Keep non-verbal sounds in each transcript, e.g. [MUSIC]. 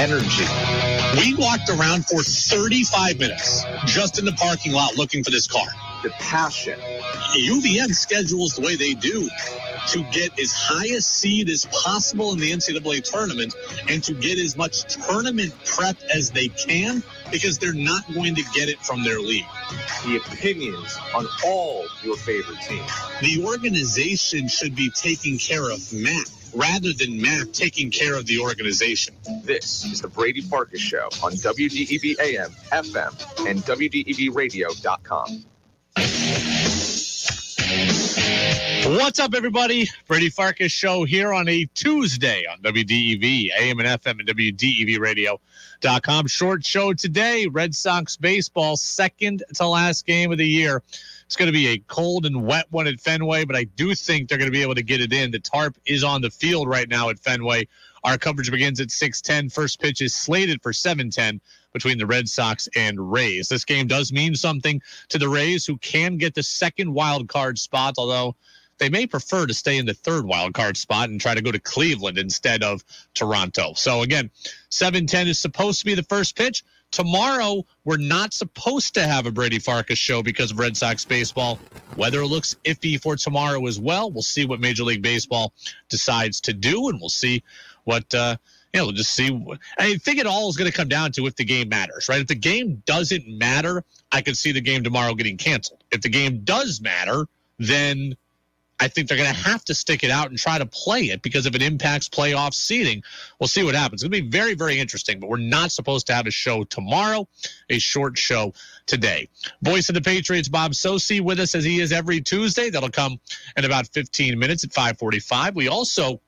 energy. We walked around for 35 minutes just in the parking lot looking for this car. The passion. UVM schedules the way they do to get as high a seed as possible in the NCAA tournament and to get as much tournament prep as they can because they're not going to get it from their league. The opinions on all your favorite teams. The organization should be taking care of Mac rather than Mac taking care of the organization. This is the Brady Farkas Show on WDEV AM, FM, and WDEVradio.com. What's up, everybody? Brady Farkas show here on a Tuesday on WDEV, AM and FM, and WDEVradio.com. Short show today. Red Sox baseball, second to last game of the year. It's going to be a cold and wet one at Fenway, but I do think they're going to be able to get it in. The tarp is on the field right now at Fenway. Our coverage begins at 6:10. First pitch is slated for 7:10 between the Red Sox and Rays. This game does mean something to the Rays, who can get the second wild card spot, although they may prefer to stay in the third wild card spot and try to go to Cleveland instead of Toronto. So again, 7:10 is supposed to be the first pitch. Tomorrow, we're not supposed to have a Brady Farkas show because of Red Sox baseball. Weather looks iffy for tomorrow as well. We'll see what Major League Baseball decides to do, and we'll see what uh, you know, we'll just see. I think it all is going to come down to if the game matters, right? If the game doesn't matter, I could see the game tomorrow getting canceled. If the game does matter, then I think they're going to have to stick it out and try to play it because if it impacts playoff seeding, we'll see what happens. It's going to be very, very interesting, but we're not supposed to have a show tomorrow, a short show today. Voice of the Patriots, Bob Socci, with us as he is every Tuesday. That'll come in about 15 minutes at 545. We also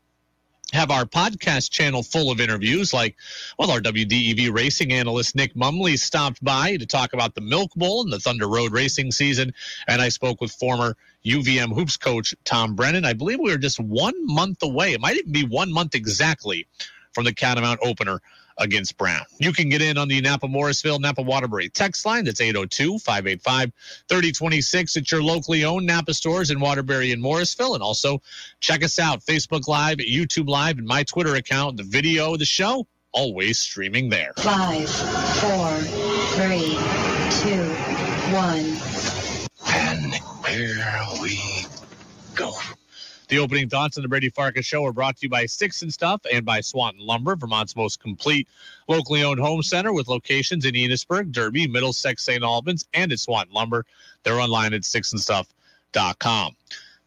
have our podcast channel full of interviews like well our wdev racing analyst nick mumley stopped by to talk about the milk bowl and the thunder road racing season. And i spoke with former uvm hoops coach tom brennan. I believe we were just one month away. It might even be one month exactly from the catamount opener against Brown. You can get in on the Napa Morrisville, Napa Waterbury text line. That's 802 585 3026 at your locally owned Napa stores in Waterbury and Morrisville. And also check us out Facebook Live, YouTube Live, and my Twitter account. The video of the show always streaming there. Five, four, three, two, one. And here we go. The opening thoughts on the Brady Farkas show are brought to you by Sticks and Stuff and by Swanton Lumber, Vermont's most complete locally owned home center with locations in Enosburg, Derby, Middlesex, St. Albans, and at Swanton Lumber. They're online at sticksandstuff.com.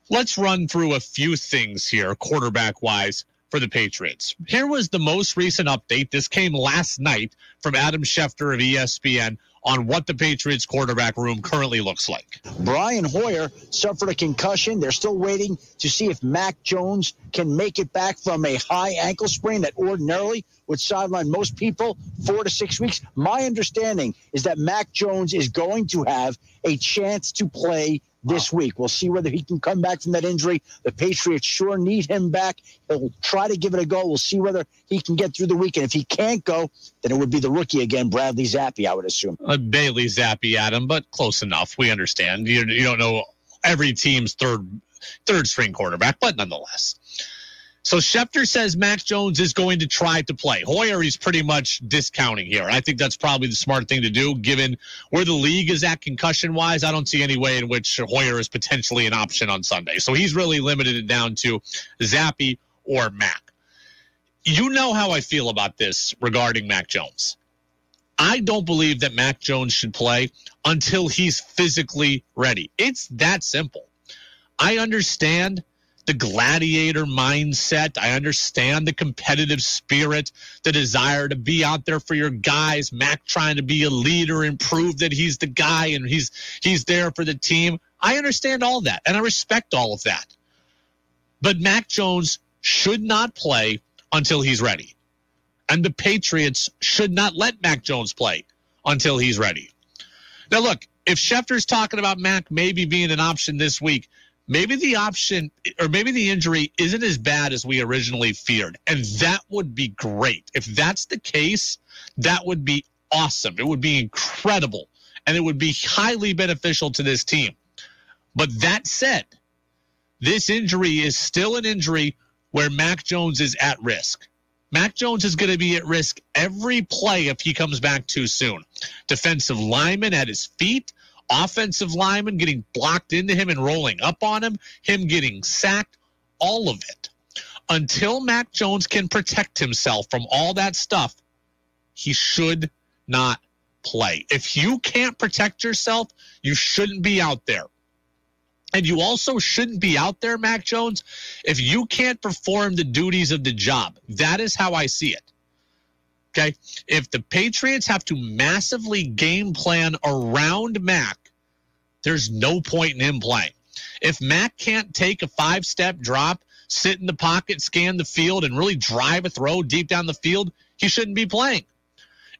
Let's run through a few things here, quarterback wise, for the Patriots. Here was the most recent update. This came last night from Adam Schefter of ESPN on what the Patriots quarterback room currently looks like. Brian Hoyer suffered a concussion. They're still waiting to see if Mac Jones can make it back from a high ankle sprain that ordinarily would sideline most people four to six weeks. My understanding is that Mac Jones is going to have a chance to play this week. We'll see whether he can come back from that injury. The Patriots sure need him back. He'll try to give it a go. We'll see whether he can get through the week. And if he can't go, then it would be the rookie again, Bradley Zappe, I would assume. Uh, Bailey Zappe, Adam, but close enough. We understand. You, you don't know every team's third third string quarterback, but nonetheless. So Schefter says Max Jones is going to try to play. Hoyer, is pretty much discounting here. I think that's probably the smart thing to do, given where the league is at concussion wise. I don't see any way in which Hoyer is potentially an option on Sunday. So he's really limited it down to Zappe or Mac. You know how I feel about this regarding Mac Jones. I don't believe that Mac Jones should play until he's physically ready. It's that simple. I understand the gladiator mindset. I understand the competitive spirit, the desire to be out there for your guys. Mac trying to be a leader and prove that he's the guy and he's he's there for the team. I understand all that and I respect all of that. But Mac Jones should not play until he's ready. And the Patriots should not let Mac Jones play until he's ready. Now look, if Schefter's talking about Mac maybe being an option this week, maybe the option or maybe the injury isn't as bad as we originally feared. And that would be great. If that's the case, that would be awesome. It would be incredible. And it would be highly beneficial to this team. But that said, this injury is still an injury where Mac Jones is at risk. Mac Jones is going to be at risk every play if he comes back too soon. Defensive lineman at his feet, offensive lineman getting blocked into him and rolling up on him, him getting sacked, all of it. Until Mac Jones can protect himself from all that stuff, he should not play. If you can't protect yourself, you shouldn't be out there. And you also shouldn't be out there, Mac Jones, if you can't perform the duties of the job. That is how I see it. Okay. If the Patriots have to massively game plan around Mac, there's no point in him playing. If Mac can't take a five step drop, sit in the pocket, scan the field, and really drive a throw deep down the field, he shouldn't be playing.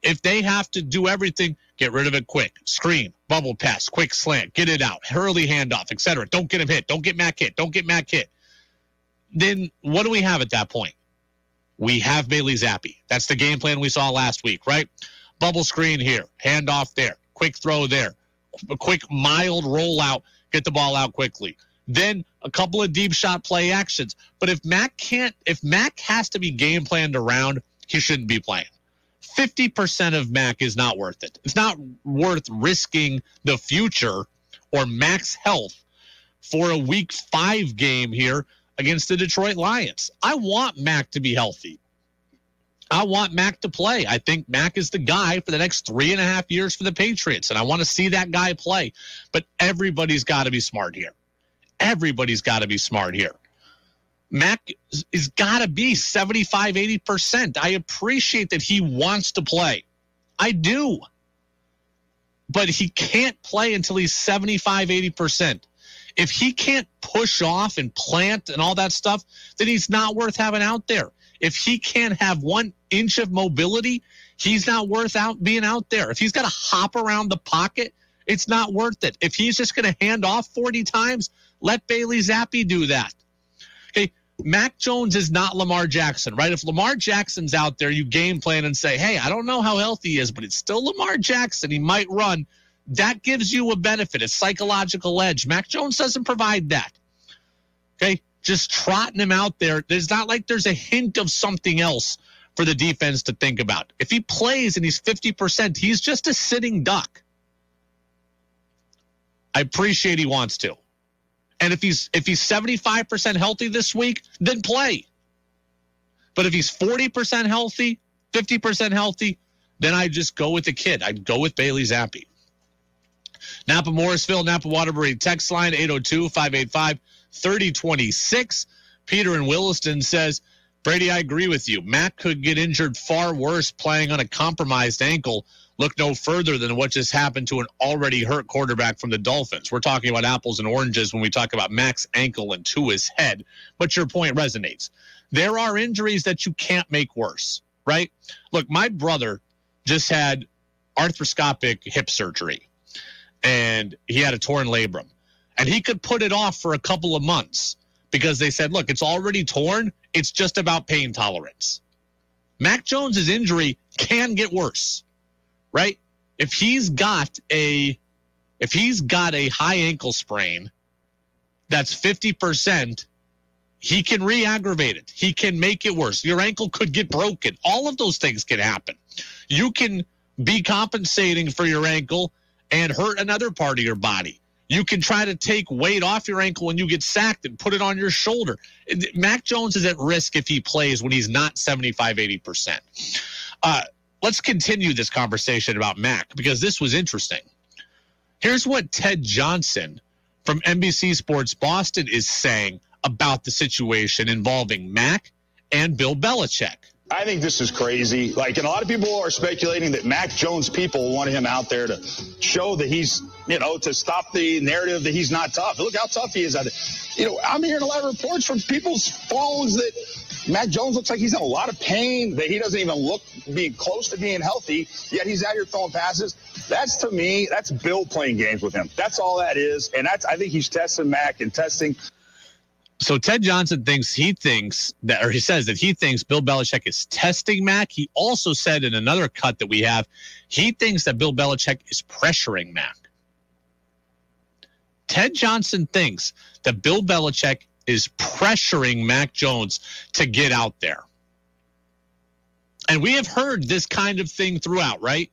If they have to do everything, get rid of it quick. Screen, bubble pass, quick slant, get it out, early handoff, etc. Don't get him hit. Don't get Mac hit. Don't get Mac hit. Then what do we have at that point? We have Bailey Zappe. That's the game plan we saw last week, right? Bubble screen here, handoff there, quick throw there, a quick mild rollout, get the ball out quickly. Then a couple of deep shot play actions. But if Mac can't, if Mac has to be game planned around, he shouldn't be playing. 50% of Mac is not worth it. It's not worth risking the future or Mac's health for a week five game here against the Detroit Lions. I want Mac to be healthy. I want Mac to play. I think Mac is the guy for the next three and a half years for the Patriots, and I want to see that guy play. But everybody's got to be smart here. Everybody's got to be smart here. Mac is got to be 75, 80%. I appreciate that he wants to play. I do. But he can't play until he's 75, 80%. If he can't push off and plant and all that stuff, then he's not worth having out there. If he can't have one inch of mobility, he's not worth out being out there. If he's got to hop around the pocket, it's not worth it. If he's just going to hand off 40 times, let Bailey Zappe do that. Okay, Mac Jones is not Lamar Jackson, right? If Lamar Jackson's out there, you game plan and say, hey, I don't know how healthy he is, but it's still Lamar Jackson. He might run that gives you a benefit, a psychological edge. Mac Jones doesn't provide that. Okay, just trotting him out there. There's not like there's a hint of something else for the defense to think about. If he plays and he's 50%, he's just a sitting duck. I appreciate he wants to. And if he's if he's 75% healthy this week, then play. But if he's 40% healthy, 50% healthy, then I just go with the kid. I'd go with Bailey Zappe. Napa Morrisville, Napa Waterbury text line 802 585 3026. Peter in Williston says, Brady, I agree with you. Matt could get injured far worse playing on a compromised ankle. Look no further than what just happened to an already hurt quarterback from the Dolphins. We're talking about apples and oranges when we talk about Mac's ankle and Tua's head, but your point resonates. There are injuries that you can't make worse, right? Look, my brother just had arthroscopic hip surgery and he had a torn labrum. And he could put it off for a couple of months because they said, look, it's already torn. It's just about pain tolerance. Mac Jones's injury can get worse, right? If he's got a if he's got a high ankle sprain that's 50%, he can re-aggravate it. He can make it worse. Your ankle could get broken. All of those things can happen. You can be compensating for your ankle and hurt another part of your body. You can try to take weight off your ankle when you get sacked and put it on your shoulder. Mac Jones is at risk if he plays when he's not 75, 80%. Uh, let's continue this conversation about Mac because this was interesting. Here's what Ted Johnson from NBC Sports Boston is saying about the situation involving Mac and Bill Belichick. I think this is crazy. Like, and a lot of people are speculating that Mac Jones people want him out there to show that he's, you know, to stop the narrative that he's not tough. Look how tough he is. You know, I'm hearing a lot of reports from people's phones that Mac Jones looks like he's in a lot of pain, that he doesn't even look being close to being healthy, yet he's out here throwing passes. That's to me, that's Bill playing games with him. That's all that is. And that's, I think he's testing Mac and testing so Ted Johnson thinks he thinks that, or he says that he thinks Bill Belichick is testing Mac. He also said in another cut that we have, he thinks that Bill Belichick is pressuring Mac. Ted Johnson thinks that Bill Belichick is pressuring Mac Jones to get out there. And we have heard this kind of thing throughout, right?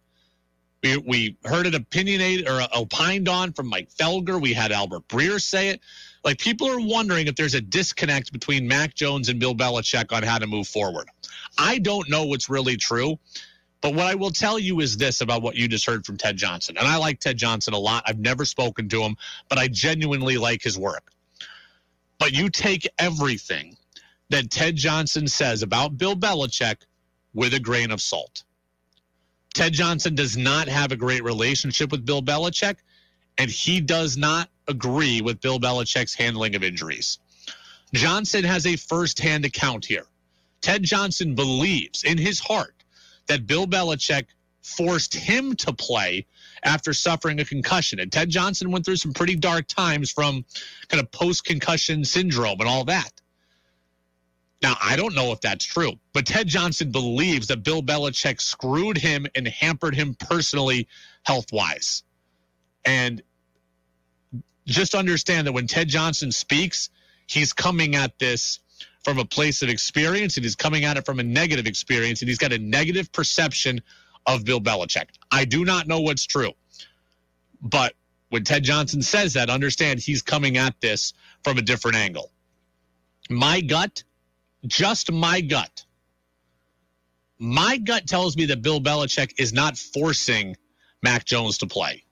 We, we heard it opinionated or opined on from Mike Felger. We had Albert Breer say it. Like people are wondering if there's a disconnect between Mac Jones and Bill Belichick on how to move forward. I don't know what's really true, but what I will tell you is this about what you just heard from Ted Johnson. And I like Ted Johnson a lot. I've never spoken to him, but I genuinely like his work. But you take everything that Ted Johnson says about Bill Belichick with a grain of salt. Ted Johnson does not have a great relationship with Bill Belichick, and he does not agree with Bill Belichick's handling of injuries. Johnson has a firsthand account here. Ted Johnson believes in his heart that Bill Belichick forced him to play after suffering a concussion. And Ted Johnson went through some pretty dark times from kind of post concussion syndrome and all that. Now, I don't know if that's true, but Ted Johnson believes that Bill Belichick screwed him and hampered him personally, health wise. And just understand that when Ted Johnson speaks, he's coming at this from a place of experience and he's coming at it from a negative experience and he's got a negative perception of Bill Belichick. I do not know what's true. But when Ted Johnson says that, understand he's coming at this from a different angle. My gut, just my gut, my gut tells me that Bill Belichick is not forcing Mac Jones to play,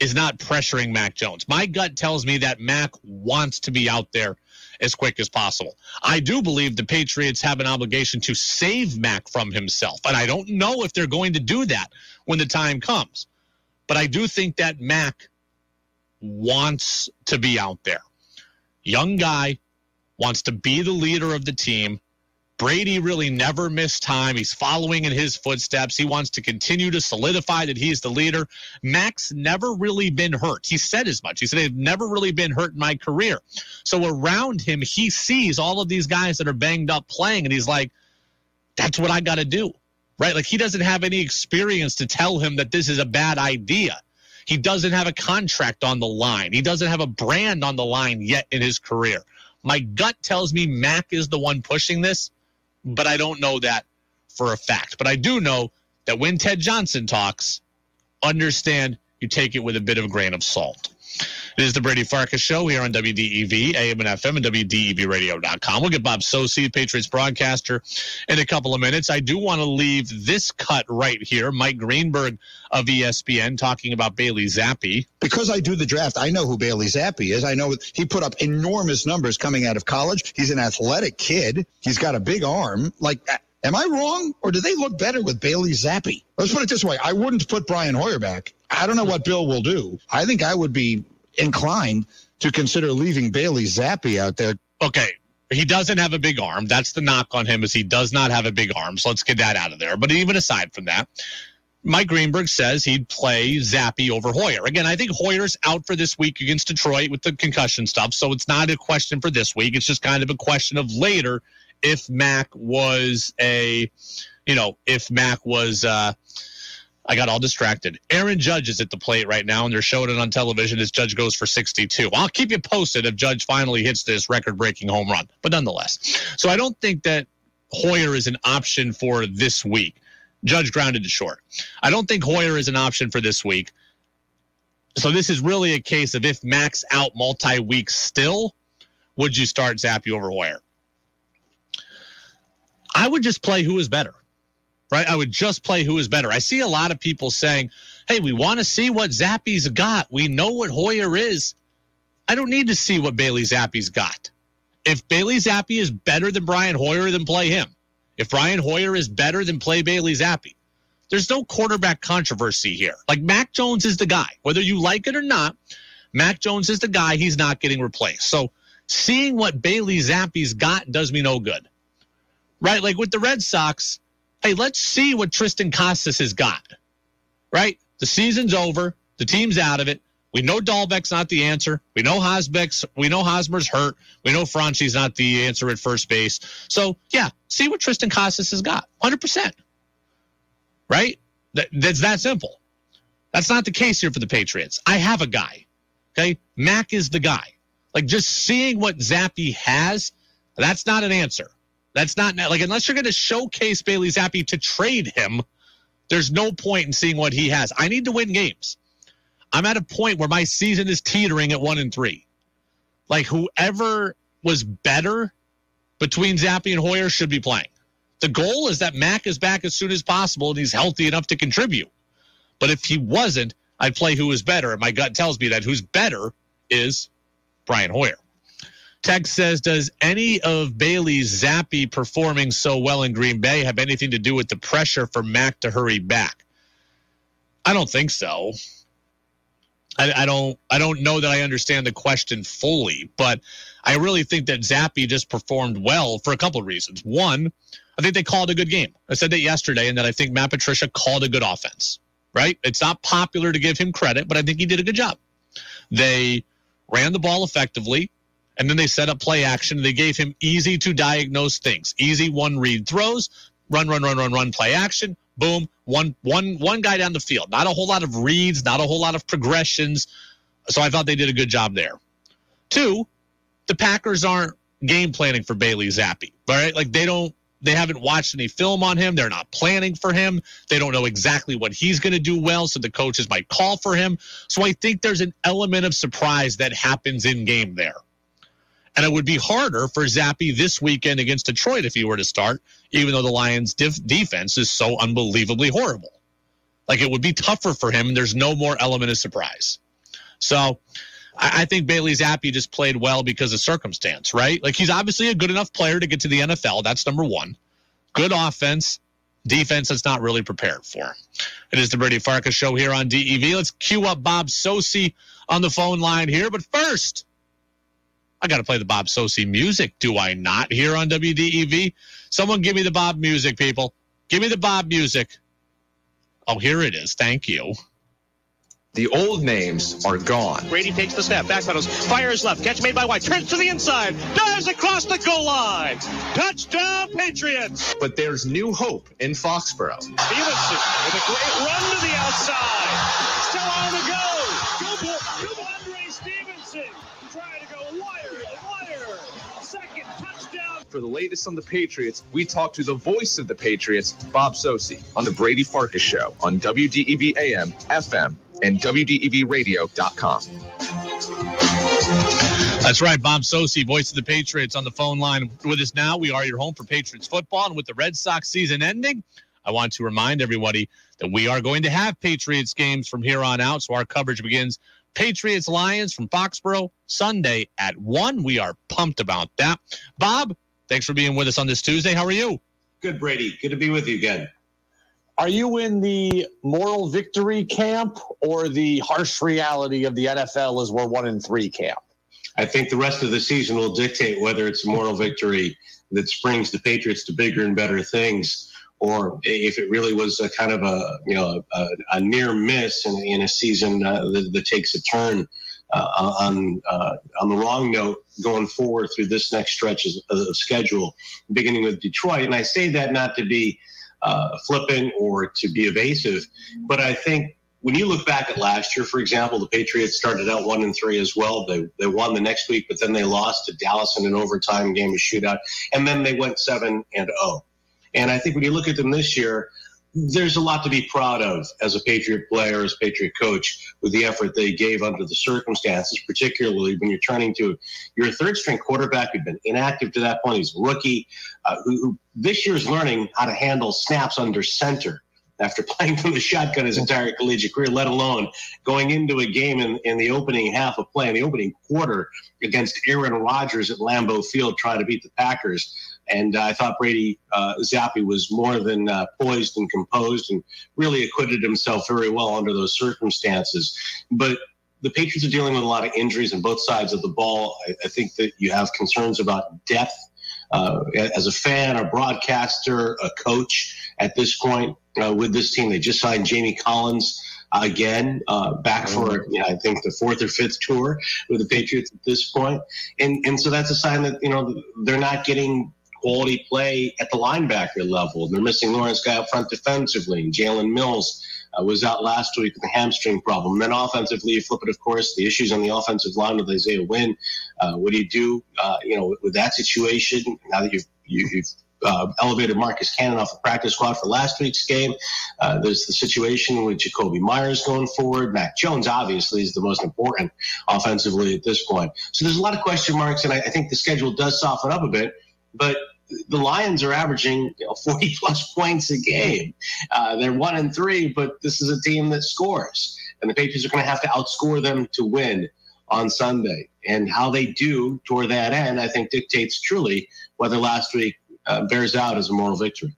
is not pressuring Mac Jones. My gut tells me that Mac wants to be out there as quick as possible. I do believe the Patriots have an obligation to save Mac from himself. And I don't know if they're going to do that when the time comes. But I do think that Mac wants to be out there. Young guy wants to be the leader of the team Brady really never missed time. He's following in his footsteps. He wants to continue to solidify that he's the leader. Mac's never really been hurt. He said as much. He said, I've never really been hurt in my career. So around him, he sees all of these guys that are banged up playing, and he's like, that's what I got to do. Right? Like he doesn't have any experience to tell him that this is a bad idea. He doesn't have a contract on the line. He doesn't have a brand on the line yet in his career. My gut tells me Mac is the one pushing this but I don't know that for a fact. But I do know that when Ted Johnson talks, understand you take it with a bit of a grain of salt. It is the Brady Farkas Show here on WDEV, AM and FM, and WDEVradio.com. We'll get Bob Socci, Patriots broadcaster, in a couple of minutes. I do want to leave this cut right here. Mike Greenberg of ESPN talking about Bailey Zappe. Because I do the draft, I know who Bailey Zappe is. I know he put up enormous numbers coming out of college. He's an athletic kid. He's got a big arm. Like, Am I wrong, or do they look better with Bailey Zappe? Let's put it this way: I wouldn't put Brian Hoyer back. I don't know what Bill will do. I think I would be inclined to consider leaving Bailey Zappe out there. Okay, he doesn't have a big arm. That's the knock on him is he does not have a big arm. So let's get that out of there. But even aside from that, Mike Greenberg says he'd play Zappe over Hoyer. Again, I think Hoyer's out for this week against Detroit with the concussion stuff. So it's not a question for this week. It's just kind of a question of later if Mac was a, you know, if Mac was, uh, I got all distracted. Aaron Judge is at the plate right now, and they're showing it on television as Judge goes for 62. I'll keep you posted if Judge finally hits this record breaking home run, but nonetheless. So I don't think that Hoyer is an option for this week. Judge grounded to short. I don't think Hoyer is an option for this week. So this is really a case of if Mac's out multi week still, would you start Zappe over Hoyer? I would just play who is better right? I would just play who is better. I see a lot of people saying, hey, we want to see what Zappe's got. We know what Hoyer is. I don't need to see what Bailey Zappe's got. If Bailey Zappe is better than Brian Hoyer, then play him. If Brian Hoyer is better than play Bailey Zappe. There's no quarterback controversy here. Like Mac Jones is the guy. Whether you like it or not, Mac Jones is the guy. He's not getting replaced. So seeing what Bailey Zappe's got does me no good. Right? Like with the Red Sox, hey, let's see what Triston Casas has got. Right? The season's over. The team's out of it. We know Dalbec's not the answer. We know Hosbeck's, we know Hosmer's hurt. We know Franchy's not the answer at first base. So yeah, see what Triston Casas has got. 100%. Right? That, that's that simple. That's not the case here for the Patriots. I have a guy. Okay. Mac is the guy. Like just seeing what Zappe has, that's not an answer. That's not like unless you're going to showcase Bailey Zappe to trade him, there's no point in seeing what he has. I need to win games. I'm at a point where my season is teetering at one and three. Like whoever was better between Zappe and Hoyer should be playing. The goal is that Mac is back as soon as possible and he's healthy enough to contribute. But if he wasn't, I'd play who is better. And my gut tells me that who's better is Brian Hoyer. Tex says, does any of Bailey's Zappe performing so well in Green Bay have anything to do with the pressure for Mac to hurry back? I don't think so. I, I, don't I don't know that I understand the question fully, but I really think that Zappe just performed well for a couple of reasons. One, I think they called a good game. I said that yesterday, and that I think Matt Patricia called a good offense. Right? It's not popular to give him credit, but I think he did a good job. They ran the ball effectively, and then they set up play action. They gave him easy to diagnose things, easy one read throws, run, run, run, run, run, play action, boom, one, one, one guy down the field. Not a whole lot of reads, not a whole lot of progressions. So I thought they did a good job there. Two, the Packers aren't game planning for Bailey Zappe, right? Like they don't they haven't watched any film on him. They're not planning for him. They don't know exactly what he's going to do well, so the coaches might call for him. So I think there's an element of surprise that happens in game there. And it would be harder for Zappe this weekend against Detroit if he were to start, even though the Lions' def- defense is so unbelievably horrible. Like it would be tougher for him. There's no more element of surprise. So I, I think Bailey Zappe just played well because of circumstance, right? Like he's obviously a good enough player to get to the NFL. That's number one. Good offense, defense that's not really prepared for. It is the Brady Farkas show here on DEV. Let's cue up Bob Socci on the phone line here. But first, I got to play the Bob Socci music, do I not, here on WDEV? Someone give me the Bob music, people. Give me the Bob music. Oh, here it is. Thank you. The old names are gone. Brady takes the snap, back pedals, fires left, catch made by White, turns to the inside, dives across the goal line. Touchdown, Patriots! But there's new hope in Foxborough. Stevenson with a great run to the outside. Still on the go. Go, go, Andre Stevenson. Trying to go wire, wire. Second touchdown. For the latest on the Patriots, we talk to the voice of the Patriots, Bob Socci, on the Brady Farkas Show on WDEV AM, FM, and WDEVradio.com. That's right. Bob Socci, voice of the Patriots, on the phone line with us now. We are your home for Patriots football. And with the Red Sox season ending, I want to remind everybody that we are going to have Patriots games from here on out. So our coverage begins Patriots Lions from Foxborough Sunday at 1. We are pumped about that. Bob, thanks for being with us on this Tuesday. How are you? Good, Brady. Good to be with you again. Are you in the moral victory camp or the harsh reality of the NFL is we're one in three camp? I think the rest of the season will dictate whether it's a moral victory that springs the Patriots to bigger and better things, or if it really was a kind of a you know a, a near miss in, in a season uh, that, that, takes a turn uh, on uh, on the wrong note going forward through this next stretch of, of schedule, beginning with Detroit. And I say that not to be uh, flippant or to be evasive. But I think when you look back at last year, for example, the Patriots started out one and three as well. They they won the next week, but then they lost to Dallas in an overtime game, a shootout, and then they went seven and zero. Oh. And I think when you look at them this year, there's a lot to be proud of as a Patriot player, as Patriot coach, with the effort they gave under the circumstances, particularly when you're turning to your third string quarterback who'd been inactive to that point. He's a rookie uh, who, who this year's learning how to handle snaps under center after [LAUGHS] playing from the shotgun his entire collegiate career, let alone going into a game in, in the opening half of play, in the opening quarter against Aaron Rodgers at Lambeau Field trying to beat the Packers. And I thought Brady uh, Zappe was more than uh, poised and composed and really acquitted himself very well under those circumstances. But the Patriots are dealing with a lot of injuries on both sides of the ball. I, I think that you have concerns about depth. Uh, as a fan, a broadcaster, a coach at this point uh, with this team, they just signed Jamie Collins again, uh, back for you know, I think the fourth or fifth tour with the Patriots at this point, and and so that's a sign that you know they're not getting quality play at the linebacker level. They're missing Lawrence Guy up front defensively. Jalen Mills uh, was out last week with a hamstring problem. And then offensively, you flip it, of course, the issues on the offensive line with Isaiah Wynn. Uh, what do you do, uh, you know, with, that situation now that you've, you, have uh, elevated Marcus Cannon off the practice squad for last week's game. Uh, there's the situation with Jakobi Meyers going forward. Mac Jones obviously is the most important offensively at this point. So there's a lot of question marks, and I, I think the schedule does soften up a bit. But the Lions are averaging you know, [LAUGHS] 40 plus points a game. Uh, they're one and three, but this is a team that scores, and the Patriots are going to have to outscore them to win on Sunday. And how they do toward that end, I think, dictates truly whether last week uh, bears out as a moral victory.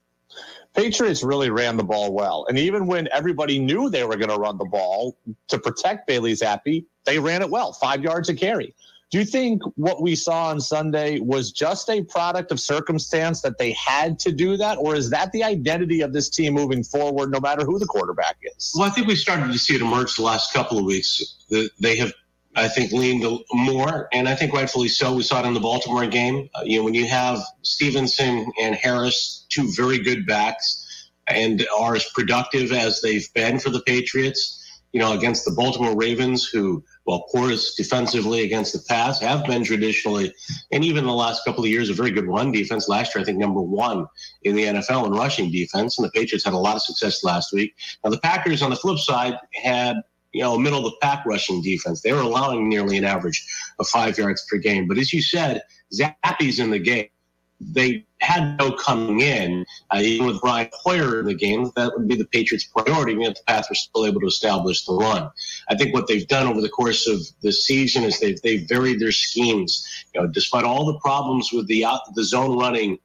Patriots really ran the ball well. And even when everybody knew they were going to run the ball to protect Bailey Zappe, they ran it well, five yards a carry. Do you think what we saw on Sunday was just a product of circumstance that they had to do that? Or is that the identity of this team moving forward, no matter who the quarterback is? Well, I think we started to see it emerge the last couple of weeks. They have I think leaned more, and I think rightfully so. We saw it in the Baltimore game. Uh, you know, when you have Stevenson and Harris, two very good backs, and are as productive as they've been for the Patriots, you know, against the Baltimore Ravens, who, well, porous defensively against the pass, have been traditionally, and even the last couple of years, a very good run defense. Last year, I think number one in the NFL in rushing defense, and the Patriots had a lot of success last week. Now, the Packers, on the flip side, had you know, middle of the pack rushing defense. They were allowing nearly an average of five yards per game. But as you said, Zappe's in the game. They had no coming in, uh, even with Brian Hoyer in the game. That would be the Patriots' priority. Even if the Pats were still able to establish the run. I think what they've done over the course of the season is they've they've varied their schemes. You know, despite all the problems with the out, the zone running,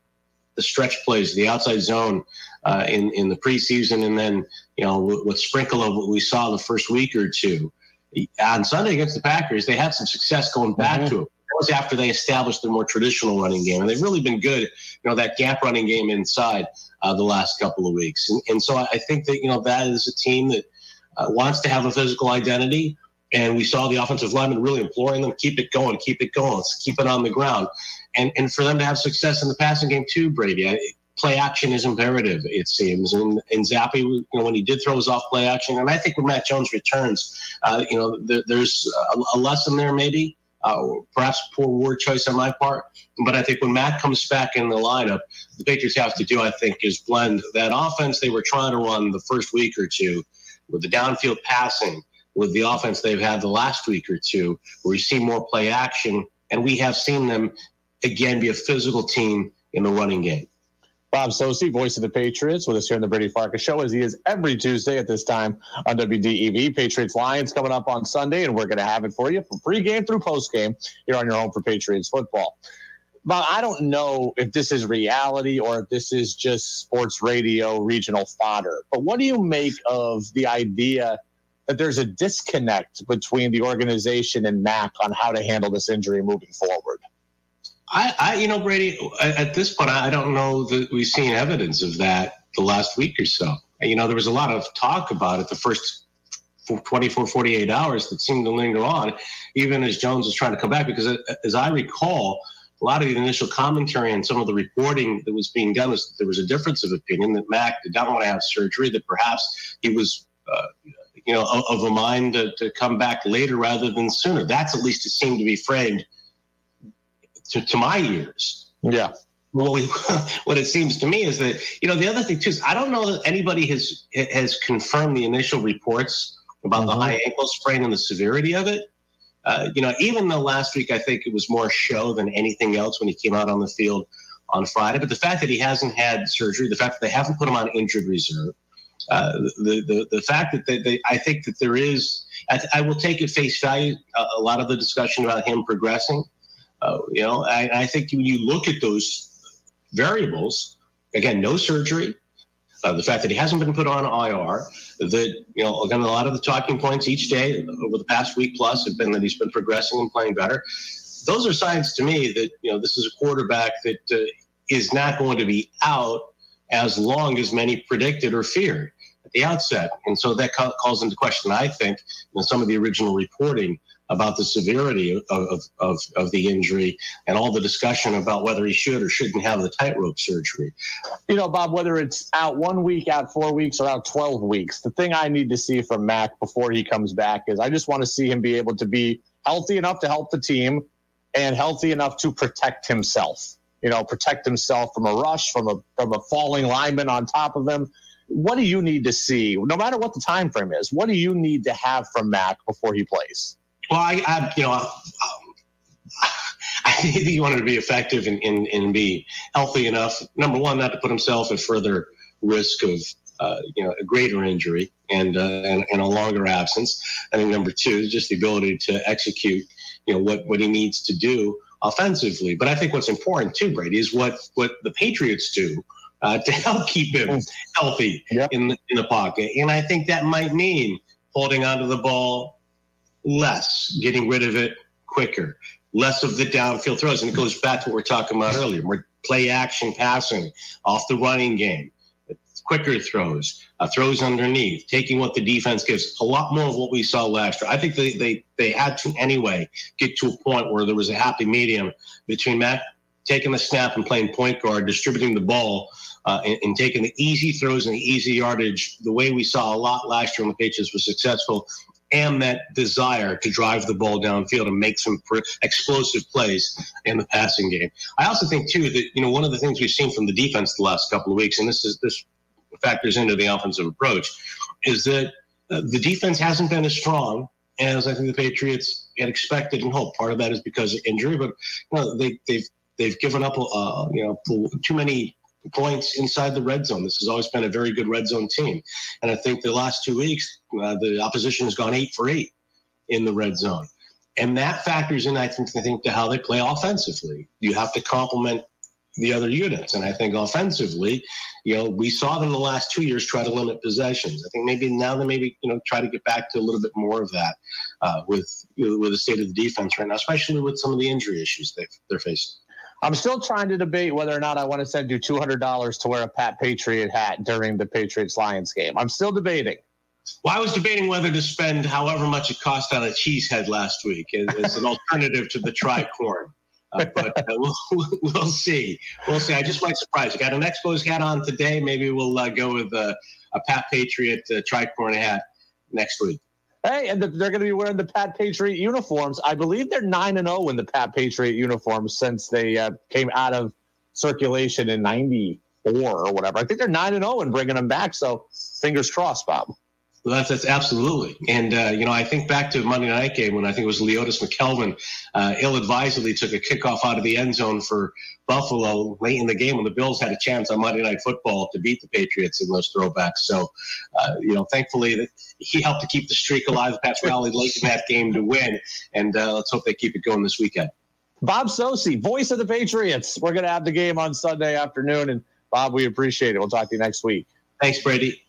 the stretch plays, the outside zone uh, in in the preseason, and then you know with, with sprinkle of what we saw the first week or two on Sunday against the Packers, they had some success going back mm-hmm. to it. That was after they established their more traditional running game, and they've really been good. You know that gap running game inside uh, the last couple of weeks, and, and, so I think that you know that is a team that uh, wants to have a physical identity. And we saw the offensive linemen really imploring them, keep it going, keep it going, let's keep it on the ground. And, and for them to have success in the passing game too, Brady, I, play action is imperative, it seems. And, and Zappe, you know, when he did throw his off play action, and I think when Mac Jones returns, uh, you know, there, there's a, a, lesson there maybe. Uh, perhaps poor word choice on my part, but I think when Matt comes back in the lineup, the Patriots have to do, I think, is blend that offense they were trying to run the first week or two with the downfield passing, with the offense they've had the last week or two, where we see more play action, and we have seen them again be a physical team in the running game. Bob Socci, voice of the Patriots, with us here on the Brady Farkas Show, as he is every Tuesday at this time on WDEV. Patriots Lions coming up on Sunday, and we're going to have it for you from pregame through postgame here on your home for Patriots football. Bob, I don't know if this is reality or if this is just sports radio regional fodder, but what do you make of the idea that there's a disconnect between the organization and Mac on how to handle this injury moving forward? I, I, you know, Brady, at this point, I don't know that we've seen evidence of that the last week or so. You know, there was a lot of talk about it the first 24, 48 hours that seemed to linger on, even as Jones was trying to come back. Because uh, as I recall, a lot of the initial commentary and some of the reporting that was being done was that there was a difference of opinion that Mac did not want to have surgery, that perhaps he was, uh, you know, of, a mind to, to come back later rather than sooner. That's at least it seemed to be framed to, to my ears. Yeah. Well, [LAUGHS] what it seems to me is that you know the other thing too is I don't know that anybody has has confirmed the initial reports about mm-hmm. the high ankle sprain and the severity of it. Uh, you know, even though last week I think it was more show than anything else when he came out on the field on Friday, but the fact that he hasn't had surgery, the fact that they haven't put him on injured reserve, uh, the, the the fact that they, they, I think that there is, I, I will take at face value a lot of the discussion about him progressing. Uh, you know, I, I, think when you look at those variables, again, no surgery, uh, the fact that he hasn't been put on IR, that, you know, again, a lot of the talking points each day over the past week plus have been that he's been progressing and playing better. Those are signs to me that, you know, this is a quarterback that uh, is not going to be out as long as many predicted or feared at the outset. And so that calls into question, I think, in some of the original reporting about the severity of, of, of, the injury and all the discussion about whether he should or shouldn't have the tightrope surgery. You know, Bob, whether it's out one week, out four weeks, or out 12 weeks, the thing I need to see from Mac before he comes back is I just want to see him be able to be healthy enough to help the team and healthy enough to protect himself. you know, protect himself from a rush, from a from a falling lineman on top of him. What do you need to see, no matter what the time frame is? What do you need to have from Mac before he plays? Well, I, I you know, um, [LAUGHS] I think he wanted to be effective and, and, and be healthy enough. Number one, not to put himself at further risk of uh, you know, a greater injury and, uh, and, and a longer absence. I think number two is just the ability to execute, you know, what what he needs to do offensively. But I think what's important too, Brady, is what what the Patriots do uh, to help keep him healthy Yep. in the, in the pocket. And I think that might mean holding onto the ball less, getting rid of it quicker, less of the downfield throws. And it goes back to what we are talking about earlier, more play action passing off the running game, quicker throws, uh, throws underneath, taking what the defense gives. A lot more of what we saw last year. I think they, they, they had to anyway get to a point where there was a happy medium between Matt taking the snap and playing point guard, distributing the ball, uh, and, and taking the easy throws and the easy yardage. The way we saw a lot last year when the Patriots were successful, that desire to drive the ball downfield and make some explosive plays in the passing game. I also think too that you know one of the things we've seen from the defense the last couple of weeks, and this is this factors into the offensive approach, is that uh, the defense hasn't been as strong as I think the Patriots had expected and hoped. Part of that is because of injury, but you know, they, they've they've given up uh, you know too many points inside the red zone. This has always been a very good red zone team, and I think the last two weeks uh, the opposition has gone eight for eight in the red zone, and that factors in. I think I think to how they play offensively. You have to complement the other units, and I think offensively, you know, we saw them the last two years try to limit possessions. I think maybe now they maybe you know try to get back to a little bit more of that uh, with with the state of the defense right now, especially with some of the injury issues they they're facing. I'm still trying to debate whether or not I want to send you $200 to wear a Pat Patriot hat during the Patriots Lions game. I'm still debating. Well, I was debating whether to spend however much it cost on a cheesehead last week as, an alternative to the tricorn. Uh, but uh, we'll, we'll see. We'll see. I just might surprise you. Got an Expos hat on today. Maybe we'll uh, go with a Pat Patriot uh, tricorn hat next week. Hey, and the, they're going to be wearing the Pat Patriot uniforms. I believe they're nine and zero in the Pat Patriot uniforms since they uh, came out of circulation in '94 or whatever. I think they're nine and zero and bringing them back. So fingers crossed, Bob. Well, that's, that's absolutely. And, uh, you know, I think back to Monday night game when I think it was Leotis McKelvin uh, ill advisedly took a kickoff out of the end zone for Buffalo late in the game when the Bills had a chance on Monday Night Football to beat the Patriots in those throwbacks. So, uh, you know, thankfully that he helped to keep the streak alive. The Pats rallied late in that game to win. And uh, let's hope they keep it going this weekend. Bob Socci, voice of the Patriots. We're going to have the game on Sunday afternoon. And Bob, we appreciate it. We'll talk to you next week. Thanks, Brady.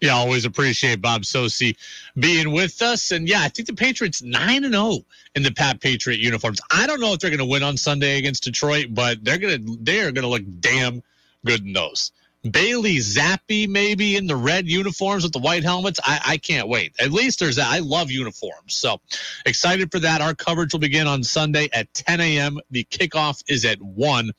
Yeah, always appreciate Bob Socci being with us. And yeah, I think the Patriots 9 and 0 in the Pat Patriot uniforms. I don't know if they're going to win on Sunday against Detroit, but they're going to they are going to look damn good in those. Bailey Zappe maybe in the red uniforms with the white helmets. I, I can't wait. At least there's that. I love uniforms. So excited for that. Our coverage will begin on Sunday at 10 a.m. The kickoff is at 1.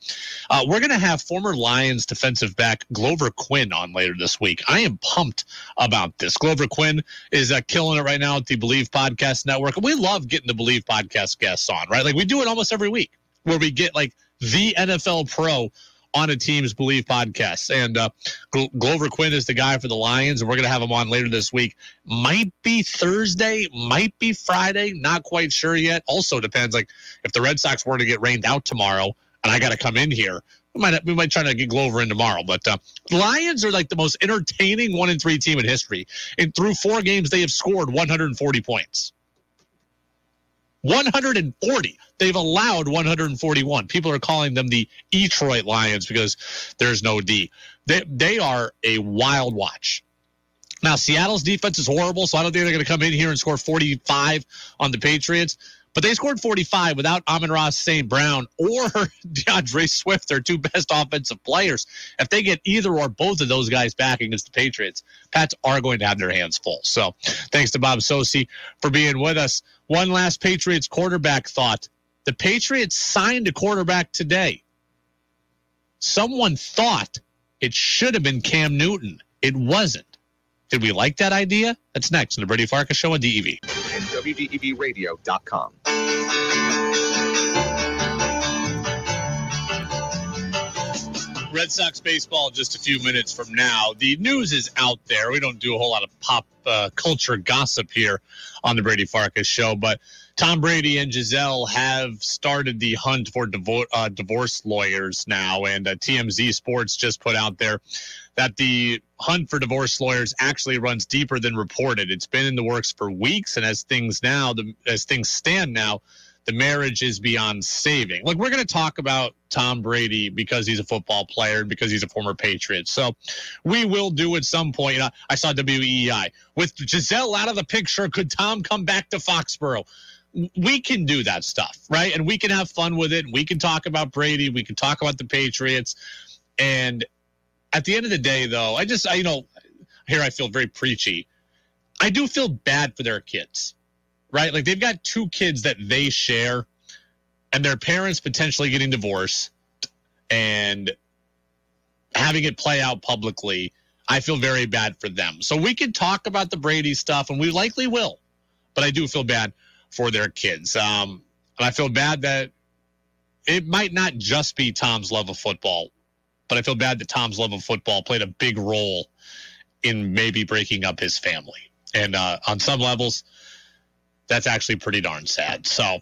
Uh, we're going to have former Lions defensive back Glover Quin on later this week. I am pumped about this. Glover Quin is uh, killing it right now at the Believe Podcast Network. We love getting the Believe Podcast guests on, right? Like we do it almost every week where we get like the NFL pro on a team's Believe podcast. And uh, Glo- Glover Quin is the guy for the Lions, and we're going to have him on later this week. Might be Thursday, might be Friday, not quite sure yet. Also depends, like if the Red Sox were to get rained out tomorrow, and I got to come in here. We might we might try to get Glover in tomorrow, but uh, Lions are like the most entertaining one in three team in history. And through four games, they have scored 140 points. 140. They've allowed 141. People are calling them the Detroit Lions because there's no D. They, they are a wild watch. Now, Seattle's defense is horrible, so I don't think they're going to come in here and score 45 on the Patriots. But they scored 45 without Amon-Ra St. Brown or [LAUGHS] D'Andre Swift, their two best offensive players. If they get either or both of those guys back against the Patriots, Pats are going to have their hands full. So thanks to Bob Socci for being with us. One last Patriots quarterback thought. The Patriots signed a quarterback today. Someone thought it should have been Cam Newton. It wasn't. Did we like that idea? That's next on the Brady Farkas Show on DEV. and WDEVradio.com. Red Sox baseball just a few minutes from now. The news is out there. We don't do a whole lot of pop uh, culture gossip here on the Brady Farkas show, but Tom Brady and Gisele have started the hunt for uh, divorce lawyers now, and uh, TMZ Sports just put out there that the hunt for divorce lawyers actually runs deeper than reported. It's been in the works for weeks, and as things now, the, as things stand now, the marriage is beyond saving. Like we're going to talk about Tom Brady because he's a football player and because he's a former Patriot. So we will do at some point. Know, I saw WEEI with Gisele out of the picture. Could Tom come back to Foxborough? We can do that stuff, right? And we can have fun with it. We can talk about Brady. We can talk about the Patriots. And at the end of the day, though, I just, I, you know, here I feel very preachy. I do feel bad for their kids right? Like they've got two kids that they share, and their parents potentially getting divorced and having it play out publicly. I feel very bad for them. So we can talk about the Brady stuff, and we likely will, but I do feel bad for their kids. Um, and I feel bad that it might not just be Tom's love of football, but I feel bad that Tom's love of football played a big role in maybe breaking up his family. And uh, on some levels, that's actually pretty darn sad. So,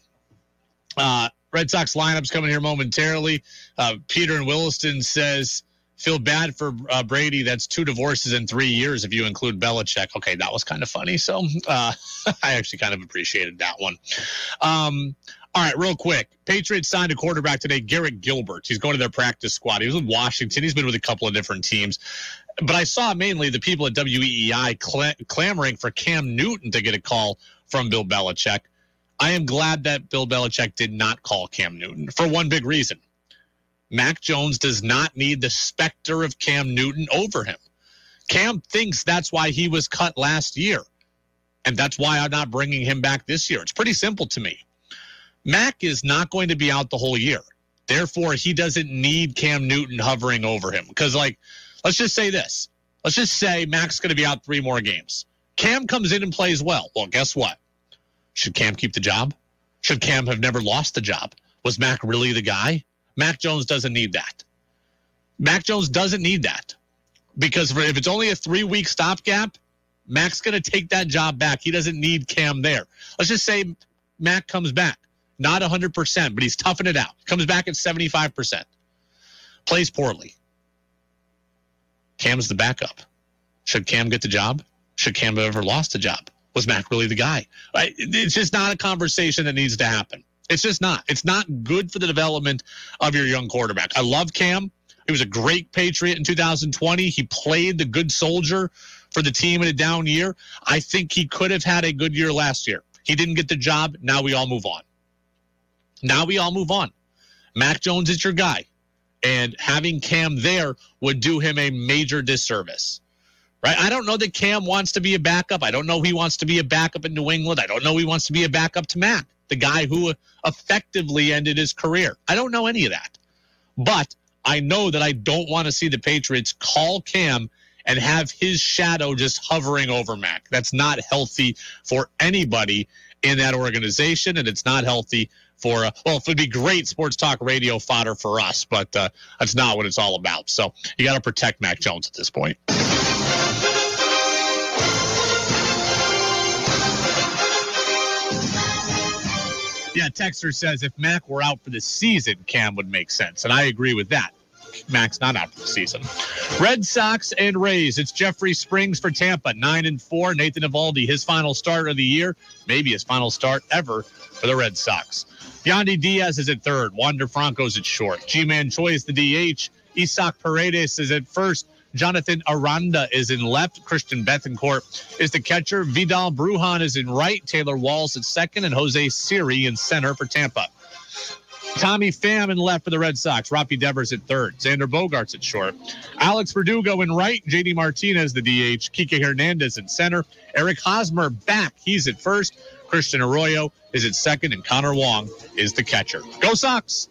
uh, Red Sox lineups coming here momentarily. Uh, Peter and Williston says, feel bad for uh, Brady. That's two divorces in three years if you include Belichick. Okay, that was kind of funny. So uh, [LAUGHS] I actually kind of appreciated that one. Um, all right, real quick. Patriots signed a quarterback today, Garrett Gilbert. He's going to their practice squad. He was with Washington. He's been with a couple of different teams. But I saw mainly the people at WEEI cl- clamoring for Cam Newton to get a call from Bill Belichick. I am glad that Bill Belichick did not call Cam Newton for one big reason. Mac Jones does not need the specter of Cam Newton over him. Cam thinks that's why he was cut last year. And that's why I'm not bringing him back this year. It's pretty simple to me. Mac is not going to be out the whole year. Therefore, he doesn't need Cam Newton hovering over him. Because, like, let's just say this. Let's just say Mac's going to be out three more games. Cam comes in and plays well. Well, guess what? Should Cam keep the job? Should Cam have never lost the job? Was Mac really the guy? Mac Jones doesn't need that. Mac Jones doesn't need that because if it's only a three week stopgap, Mac's going to take that job back. He doesn't need Cam there. Let's just say Mac comes back, not 100%, but he's toughing it out. Comes back at 75%. Plays poorly. Cam's the backup. Should Cam get the job? should Cam have ever lost a job? Was Mac really the guy? It's just not a conversation that needs to happen. It's just not. It's not good for the development of your young quarterback. I love Cam. He was a great Patriot in 2020. He played the good soldier for the team in a down year. I think he could have had a good year last year. He didn't get the job. Now we all move on. Now we all move on. Mac Jones is your guy. And having Cam there would do him a major disservice right? I don't know that Cam wants to be a backup. I don't know he wants to be a backup in New England. I don't know he wants to be a backup to Mac, the guy who effectively ended his career. I don't know any of that. But I know that I don't want to see the Patriots call Cam and have his shadow just hovering over Mac. That's not healthy for anybody in that organization, and it's not healthy for uh, well, it would be great sports talk radio fodder for us, but uh, that's not what it's all about. So you got to protect Mac Jones at this point. Yeah, Texter says if Mac were out for the season, Cam would make sense. And I agree with that. Mac's not out for the season. Red Sox and Rays. It's Jeffrey Springs for Tampa, nine and four. Nathan Eovaldi, his final start of the year, maybe his final start ever for the Red Sox. Yandy Diaz is at third. Wander Franco's at short. Ji-Man Choi is the DH. Isaac Paredes is at first. Jonathan Aranda is in left. Christian Bethancourt is the catcher. Vidal Bruján is in right. Taylor Walls at second, and Jose Siri in center for Tampa. Tommy Pham in left for the Red Sox. Rafi Devers at third. Xander Bogaerts at short. Alex Verdugo in right. JD Martinez, the DH. Kike Hernandez in center. Eric Hosmer back. He's at first. Christian Arroyo is at second. And Connor Wong is the catcher. Go Sox!